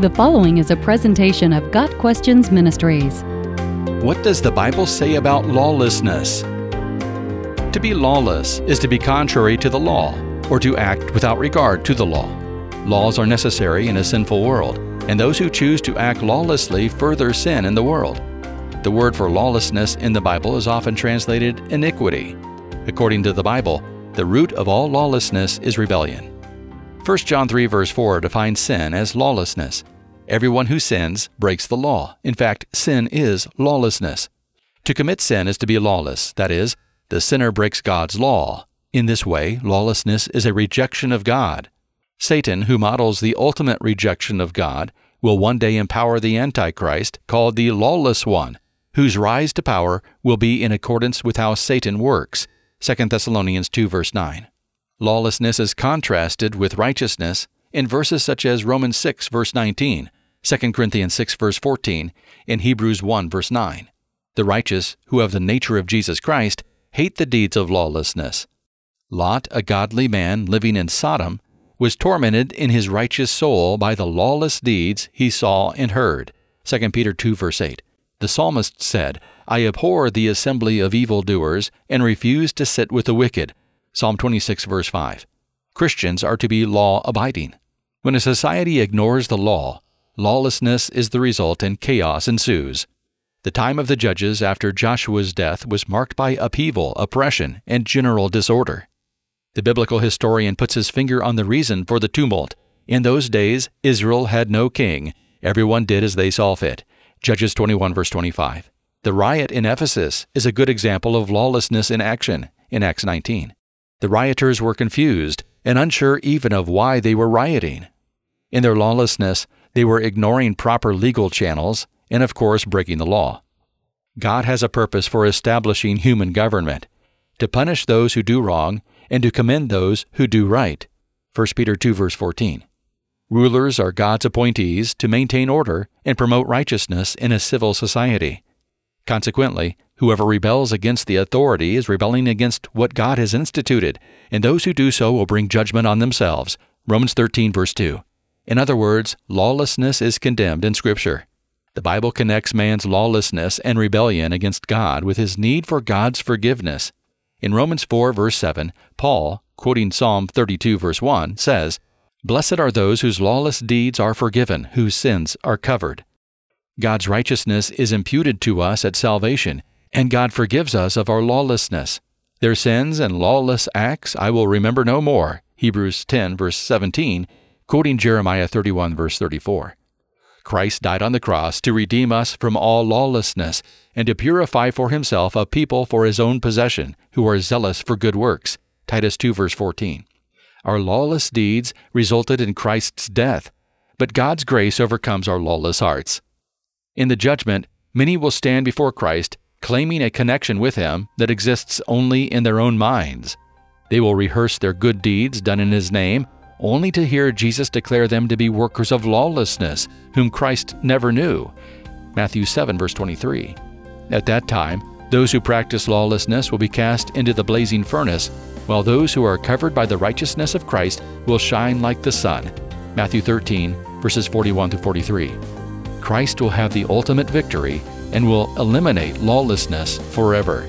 The following is a presentation of Got Questions Ministries. What does the Bible say about lawlessness? To be lawless is to be contrary to the law, or to act without regard to the law. Laws are necessary in a sinful world, and those who choose to act lawlessly further sin in the world. The word for lawlessness in the Bible is often translated iniquity. According to the Bible, the root of all lawlessness is rebellion. 1 John 3 verse 4 defines sin as lawlessness. Everyone who sins breaks the law. In fact, sin is lawlessness. To commit sin is to be lawless, that is, the sinner breaks God's law. In this way, lawlessness is a rejection of God. Satan, who models the ultimate rejection of God, will one day empower the Antichrist, called the lawless one, whose rise to power will be in accordance with how Satan works. 2 Thessalonians 2 verse 9. Lawlessness is contrasted with righteousness in verses such as Romans 6 verse 19, 2 Corinthians 6 verse 14, and Hebrews 1 verse 9. The righteous, who have the nature of Jesus Christ, hate the deeds of lawlessness. Lot, a godly man living in Sodom, was tormented in his righteous soul by the lawless deeds he saw and heard. 2 Peter 2 verse 8. The psalmist said, I abhor the assembly of evildoers and refuse to sit with the wicked. Psalm 26, verse 5. Christians are to be law abiding. When a society ignores the law, lawlessness is the result and chaos ensues. The time of the judges after Joshua's death was marked by upheaval, oppression, and general disorder. The biblical historian puts his finger on the reason for the tumult. In those days, Israel had no king. Everyone did as they saw fit. Judges 21, verse 25. The riot in Ephesus is a good example of lawlessness in action in Acts 19. The rioters were confused and unsure even of why they were rioting. In their lawlessness, they were ignoring proper legal channels and, of course, breaking the law. God has a purpose for establishing human government to punish those who do wrong and to commend those who do right. 1 Peter 2 verse 14. Rulers are God's appointees to maintain order and promote righteousness in a civil society. Consequently, whoever rebels against the authority is rebelling against what God has instituted, and those who do so will bring judgment on themselves. Romans 13, verse 2. In other words, lawlessness is condemned in Scripture. The Bible connects man's lawlessness and rebellion against God with his need for God's forgiveness. In Romans 4, verse 7, Paul, quoting Psalm 32, verse 1, says, Blessed are those whose lawless deeds are forgiven, whose sins are covered. God's righteousness is imputed to us at salvation, and God forgives us of our lawlessness. Their sins and lawless acts I will remember no more. Hebrews 10, verse 17, quoting Jeremiah 31, verse 34. Christ died on the cross to redeem us from all lawlessness and to purify for himself a people for his own possession who are zealous for good works. Titus 2, verse 14. Our lawless deeds resulted in Christ's death, but God's grace overcomes our lawless hearts. In the judgment, many will stand before Christ claiming a connection with Him that exists only in their own minds. They will rehearse their good deeds done in His name, only to hear Jesus declare them to be workers of lawlessness, whom Christ never knew. Matthew 7, verse 23. At that time, those who practice lawlessness will be cast into the blazing furnace, while those who are covered by the righteousness of Christ will shine like the sun. Matthew 13, verses 41 to 43. Christ will have the ultimate victory and will eliminate lawlessness forever.